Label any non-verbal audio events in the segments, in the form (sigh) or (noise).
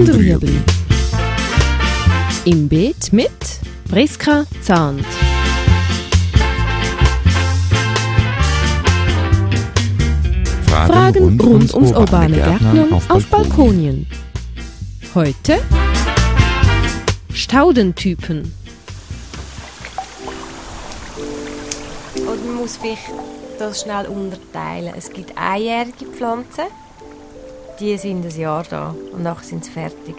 und Rüebli. Im Beet mit Priska Zahnt. Fragen rund ums urbane Gärtnern auf Balkonien. Heute Staudentypen. Und man muss vielleicht das schnell unterteilen. Es gibt einjährige Pflanzen, die sind ein Jahr da und nachher sind sie fertig.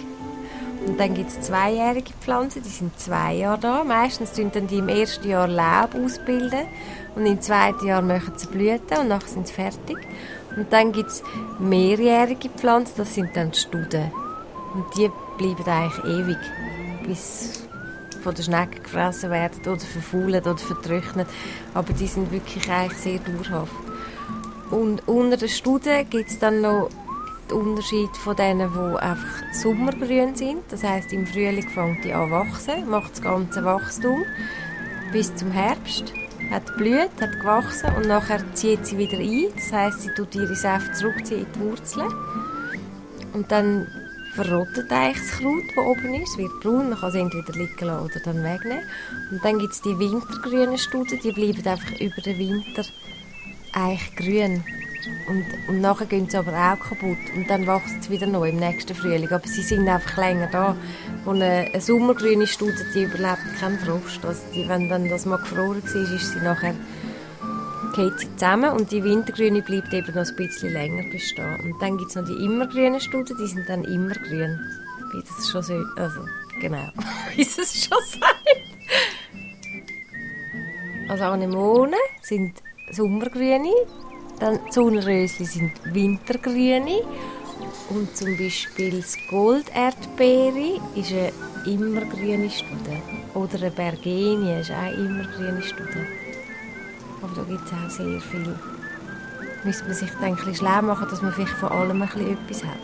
Und dann gibt es zweijährige Pflanzen, die sind zwei Jahre da. Meistens tun dann die im ersten Jahr Laub ausbilden und im zweiten Jahr machen sie Blüten und nachher sind sie fertig. Und dann gibt es mehrjährige Pflanzen, das sind dann die Studen. Und die bleiben eigentlich ewig, bis von der Schnecke gefressen werden oder verfaulen oder vertrocknet. Aber die sind wirklich eigentlich sehr dauerhaft. Und unter den Studen gibt es dann noch den Unterschied von denen, die einfach sommergrün sind. Das heißt, im Frühling fängt die an wachsen, macht das ganze Wachstum bis zum Herbst. Hat blüht, hat gewachsen und nachher zieht sie wieder ein. Das heißt, sie tut ihre Säfte zurückziehen in die Wurzeln. Und dann verrottet eigentlich das Kraut, das oben ist. Es wird braun, man kann es entweder liegen lassen oder dann wegnehmen. Und dann gibt es die wintergrünen Studen, die bleiben einfach über den Winter eigentlich grün. Und, und nachher gehen sie aber auch kaputt. Und dann wachsen sie wieder neu im nächsten Frühling. Aber sie sind einfach länger da. Und eine, sommergrüne Studie, die überlebt keinen Frost. Also die, wenn dann das mal gefroren war, ist sie nachher geht sie zusammen und die wintergrüne bleibt eben noch ein bisschen länger bestehen. Und dann gibt es noch die immergrünen Studien, die sind dann immer grün. Wie das schon so, also genau, (laughs) wie es schon sagt. Also Anemonen sind sommergrüne, dann Sonnenröschen sind wintergrüne und zum Beispiel das Golderdbeere ist eine immergrüne Studie. Oder eine Bergenie ist auch eine immergrüne Studie. Aber da gibt es auch sehr viel. Müsste man sich dann ein schlau machen, dass man vielleicht von allem ein etwas hat.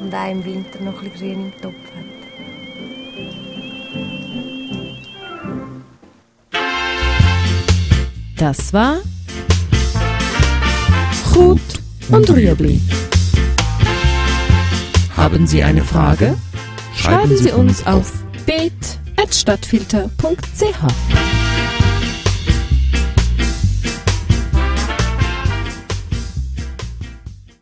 Und auch im Winter noch ein bisschen grün im Topf hat. Das war Gut und Rüebli. Haben Sie eine Frage? Schreiben Sie uns auf beet.stadtfilter.ch.